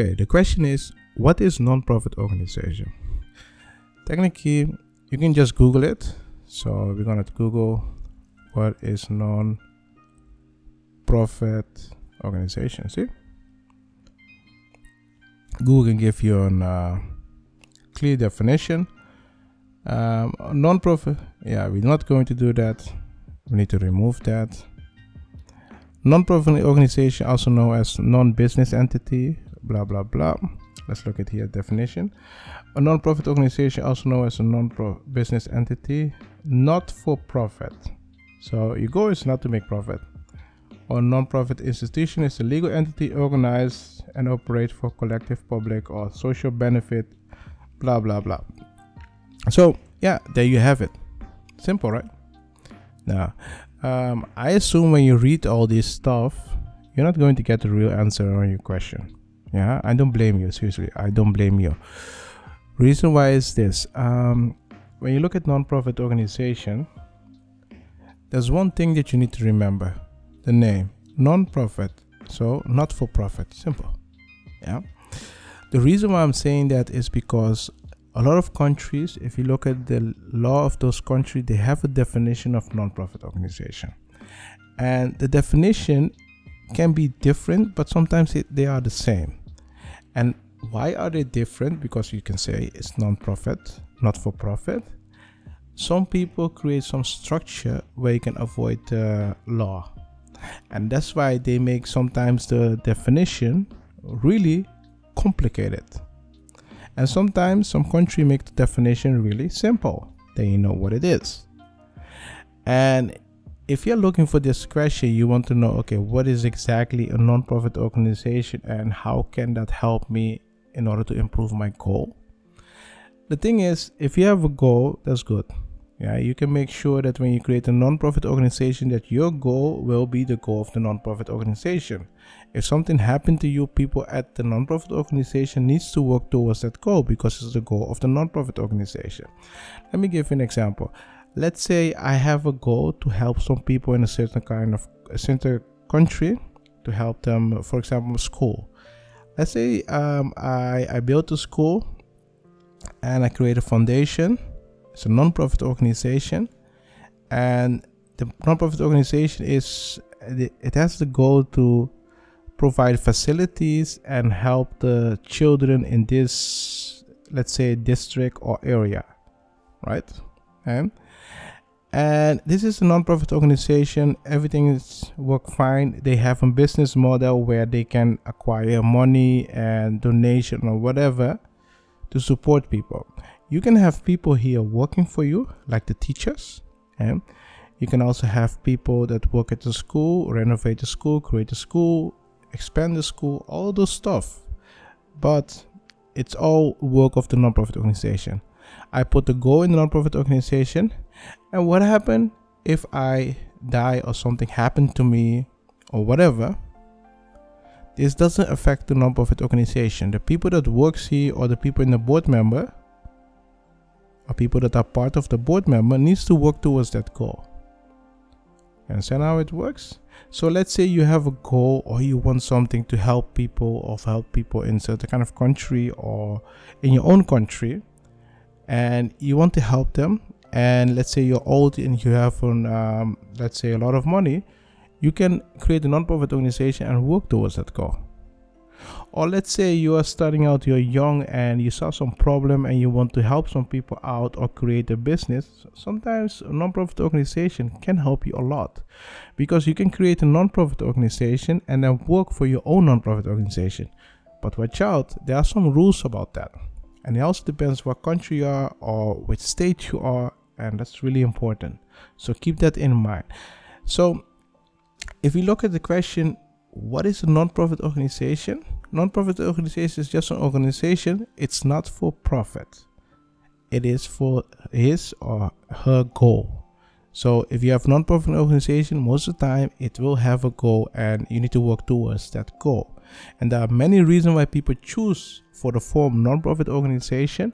Okay, the question is what is non-profit organization? Technically, you can just Google it. So we're gonna Google what is non-profit organization. See, Google can give you a uh, clear definition. Um, non-profit, yeah, we're not going to do that. We need to remove that. Non-profit organization, also known as non-business entity, blah blah blah. Let's look at here definition. A non-profit organization, also known as a non-profit business entity, not for profit. So your goal is not to make profit. Or non-profit institution is a legal entity organized and operate for collective public or social benefit, blah blah blah. So yeah, there you have it. Simple, right? Now, um, I assume when you read all this stuff, you're not going to get the real answer on your question. Yeah, I don't blame you. Seriously, I don't blame you. Reason why is this: um, when you look at non-profit organization, there's one thing that you need to remember: the name non-profit. So not for profit. Simple. Yeah. The reason why I'm saying that is because a lot of countries, if you look at the law of those countries, they have a definition of non-profit organization, and the definition can be different, but sometimes it, they are the same. And why are they different? Because you can say it's non-profit, not for profit. Some people create some structure where you can avoid the law, and that's why they make sometimes the definition really complicated and sometimes some country make the definition really simple. Then you know what it is. And if you're looking for this question, you want to know, okay, what is exactly a non-profit organization and how can that help me in order to improve my goal? The thing is, if you have a goal, that's good. Yeah you can make sure that when you create a non-profit organization that your goal will be the goal of the non-profit organization. If something happened to you people at the non-profit organization needs to work towards that goal because it's the goal of the non-profit organization. Let me give you an example let's say i have a goal to help some people in a certain kind of a certain country to help them for example school. Let's say um, I, I built a school and i create a foundation. It's a non-profit organization, and the non-profit organization is it has the goal to provide facilities and help the children in this let's say district or area right? And and this is a non-profit organization. Everything is work fine. They have a business model where they can acquire money and donation or whatever to support people. You can have people here working for you like the teachers and you can also have people that work at the school renovate the school create the school expand the school all those stuff. But it's all work of the nonprofit organization. I put the goal in the nonprofit organization and what happened if i die or something happened to me or whatever this doesn't affect the nonprofit organization the people that works here or the people in the board member or people that are part of the board member needs to work towards that goal. Understand how it works? So let's say you have a goal or you want something to help people or help people in certain kind of country or in your own country and you want to help them and let's say you're old and you have um, let's say a lot of money you can create a non-profit organization and work towards that goal. Or let's say you are starting out you're young and you saw some problem and you want to help some people out or create a business sometimes a non-profit organization can help you a lot. Because you can create a non-profit organization and then work for your own non-profit organization. But watch out there are some rules about that. And it also depends what country you are or which state you are and that's really important so keep that in mind so if we look at the question what is a non-profit organization? Non-profit organization is just an organization. It's not for profit. It is for his or her goal. So if you have non-profit organization, most of the time it will have a goal and you need to work towards that goal. And there are many reasons why people choose for the form non-profit organization.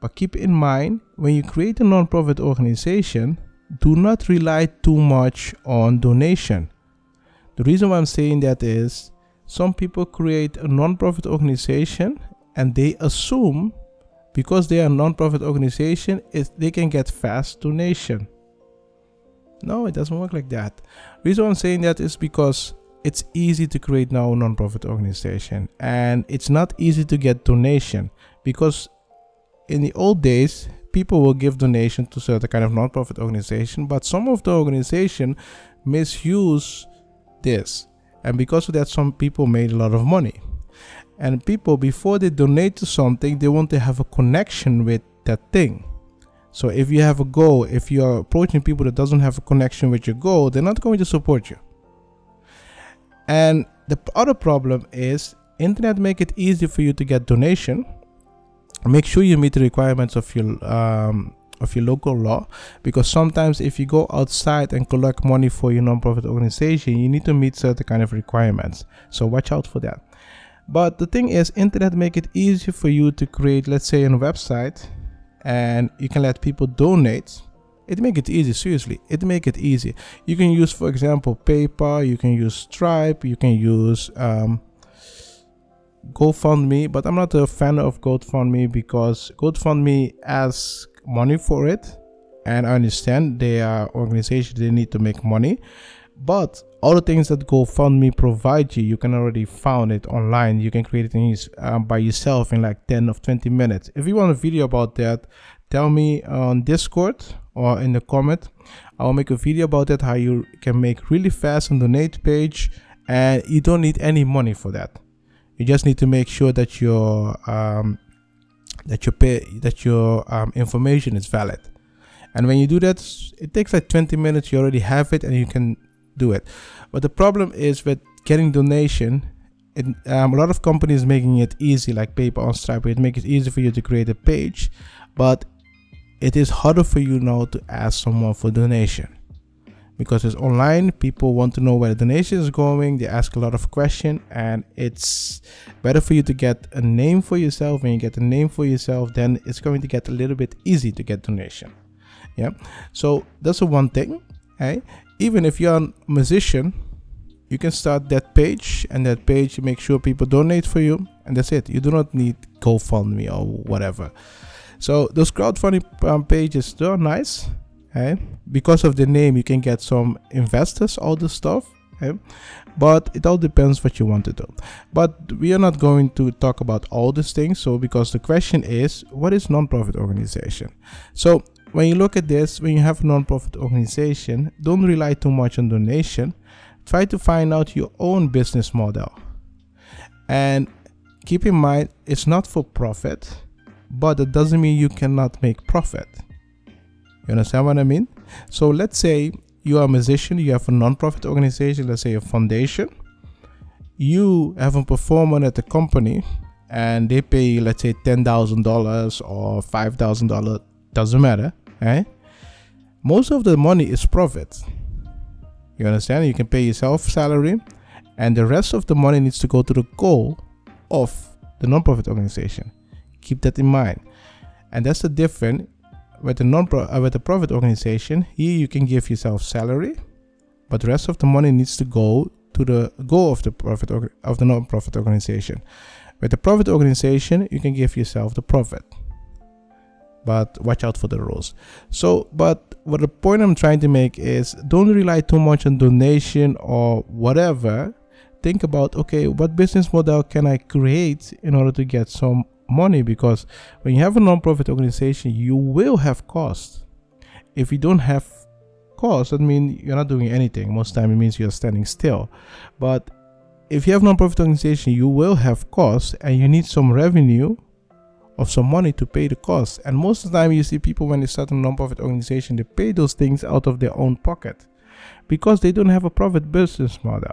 But keep in mind, when you create a non-profit organization, do not rely too much on donation. The reason why I'm saying that is some people create a non-profit organization and they assume because they are a non-profit organization they can get fast donation. No it doesn't work like that. Reason i'm saying that is because it's easy to create now a non-profit organization and it's not easy to get donation because in the old days people will give donation to certain kind of non-profit organization but some of the organization misuse this. And because of that some people made a lot of money. And people before they donate to something they want to have a connection with that thing. So if you have a goal if you are approaching people that doesn't have a connection with your goal they're not going to support you. And the other problem is internet make it easy for you to get donation make sure you meet the requirements of your um, of your local law because sometimes if you go outside and collect money for your nonprofit organization you need to meet certain kind of requirements. So watch out for that. But the thing is internet make it easy for you to create let's say a website and you can let people donate. It make it easy seriously. It make it easy. You can use for example paypal you can use stripe you can use um, gofundme but i'm not a fan of gofundme because gofundme asks money for it and i understand they are organizations they need to make money but all the things that GoFundMe provide you, you can already found it online. You can create things um, by yourself in like 10 of 20 minutes. If you want a video about that, tell me on Discord or in the comment. I'll make a video about that, how you can make really fast and donate page and you don't need any money for that. You just need to make sure that your um, that your pay that your um, information is valid. And when you do that, it takes like 20 minutes. You already have it and you can do it. But the problem is with getting donation, it, um, a lot of companies making it easy, like PayPal and Stripe, it makes it easy for you to create a page, but it is harder for you now to ask someone for donation because it's online people want to know where the donation is going they ask a lot of questions and it's better for you to get a name for yourself. When you get a name for yourself then it's going to get a little bit easy to get donation. Yeah? So that's the one thing okay even if you're a musician you can start that page and that page make sure people donate for you and that's it. You do not need gofundme or whatever. So those crowdfunding um, pages they're nice okay? because of the name you can get some investors all this stuff okay? but it all depends what you want to do but we are not going to talk about all these things so because the question is what is non-profit organization so when you look at this, when you have a non-profit organization, don't rely too much on donation. Try to find out your own business model. And keep in mind, it's not for profit, but it doesn't mean you cannot make profit. You understand what I mean? So let's say you are a musician, you have a non-profit organization, let's say a foundation. You have a performer at the company and they pay, you, let's say, $10,000 or $5,000, doesn't matter eh? Most of the money is profit. You understand? You can pay yourself salary, and the rest of the money needs to go to the goal of the non-profit organization. Keep that in mind. And that's the difference with a non uh, with the profit organization. Here you can give yourself salary, but the rest of the money needs to go to the goal of the profit of the non-profit organization. With the profit organization, you can give yourself the profit but watch out for the rules so but what the point i'm trying to make is don't rely too much on donation or whatever think about okay what business model can i create in order to get some money because when you have a non-profit organization you will have costs. If you don't have costs that means you're not doing anything. Most time it means you're standing still. But if you have non-profit organization you will have costs and you need some revenue of some money to pay the costs. And most of the time, you see people when they start a non-profit organization, they pay those things out of their own pocket because they don't have a profit business model.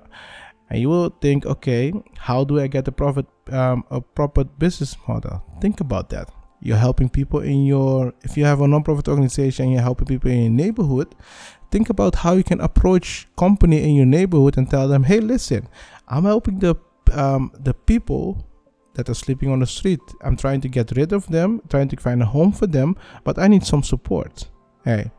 And you will think, okay, how do I get a profit, um, a proper business model? Think about that. You're helping people in your, if you have a non-profit organization, you're helping people in your neighborhood. Think about how you can approach company in your neighborhood and tell them, hey, listen, I'm helping the um, the people that are sleeping on the street. I'm trying to get rid of them, trying to find a home for them, but I need some support. Hey,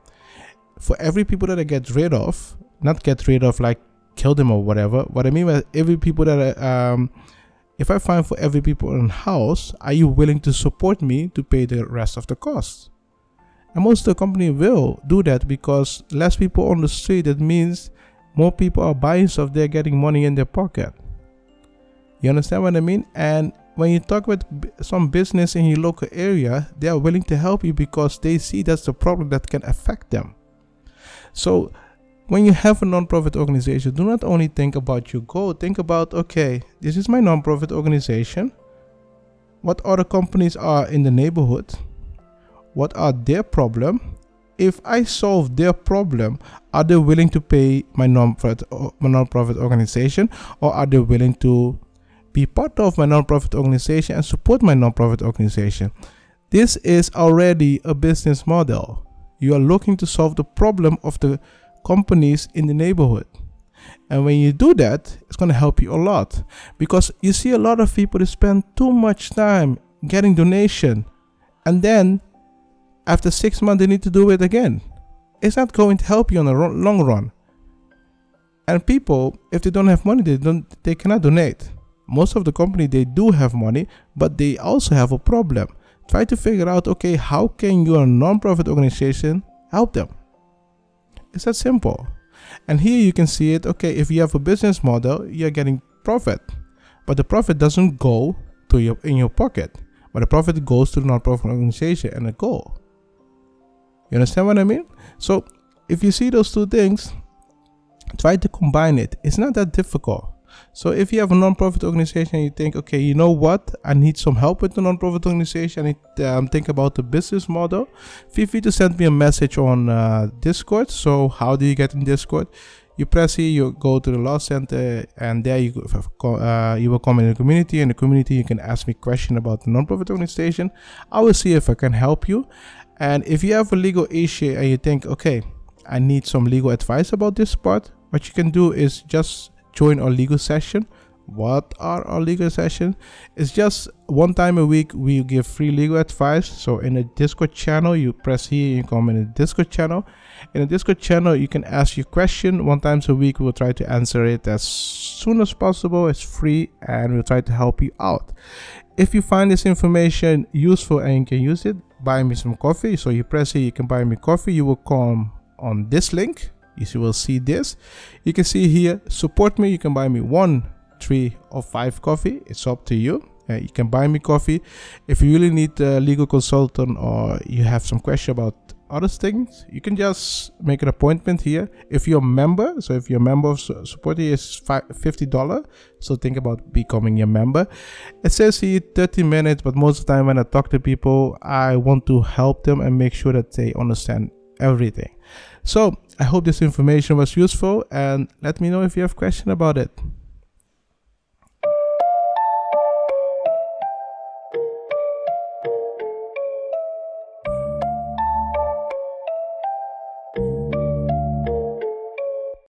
for every people that I get rid of, not get rid of like kill them or whatever. What I mean by every people that um, if I find for every people in house, are you willing to support me to pay the rest of the costs? And most of the company will do that because less people on the street, it means more people are buying stuff, they're getting money in their pocket. You understand what I mean? And when you talk with some business in your local area, they are willing to help you because they see that's the problem that can affect them. So when you have a non-profit organization, do not only think about your goal, think about okay, this is my non-profit organization. What other companies are in the neighborhood? What are their problem? If I solve their problem, are they willing to pay my non-profit my non-profit organization or are they willing to be part of my nonprofit organization and support my nonprofit organization. This is already a business model. You are looking to solve the problem of the companies in the neighborhood. And when you do that, it's going to help you a lot because you see a lot of people spend too much time getting donation and then after six months they need to do it again. It's not going to help you in the long run. And people, if they don't have money, they don't they cannot donate most of the company they do have money but they also have a problem try to figure out okay how can your non-profit organization help them it's that simple. And here you can see it okay if you have a business model you're getting profit. But the profit doesn't go to your in your pocket. But the profit goes to the non-profit organization and a goal. You understand what i mean? So if you see those two things try to combine it. It's not that difficult so if you have a non-profit organization you think, okay, you know what, I need some help with the non-profit organization, I need, um, think about the business model, feel free to send me a message on uh, Discord. So how do you get in Discord? You press here, you go to the Law Center, and there you uh, you will come in the community. In the community, you can ask me question about the non-profit organization. I will see if I can help you. And if you have a legal issue and you think, okay, I need some legal advice about this part, what you can do is just join our legal session. What are our legal session? it's just one time a week we give free legal advice. So in a discord channel you press here you come in the discord channel. In a discord channel you can ask your question. One times a week we'll try to answer it as soon as possible. It's free and we'll try to help you out. If you find this information useful and you can use it buy me some coffee. So you press here you can buy me coffee. You will come on this link you will see this you can see here support me. You can buy me one three or five coffee. It's up to you. Uh, you can buy me coffee. If you really need a legal consultant or you have some question about other things you can just make an appointment here. If you're a member so if you're a member of support here is 50 dollar. So think about becoming a member. It says here 30 minutes but most of the time when i talk to people i want to help them and make sure that they understand everything. So I hope this information was useful and let me know if you have questions about it.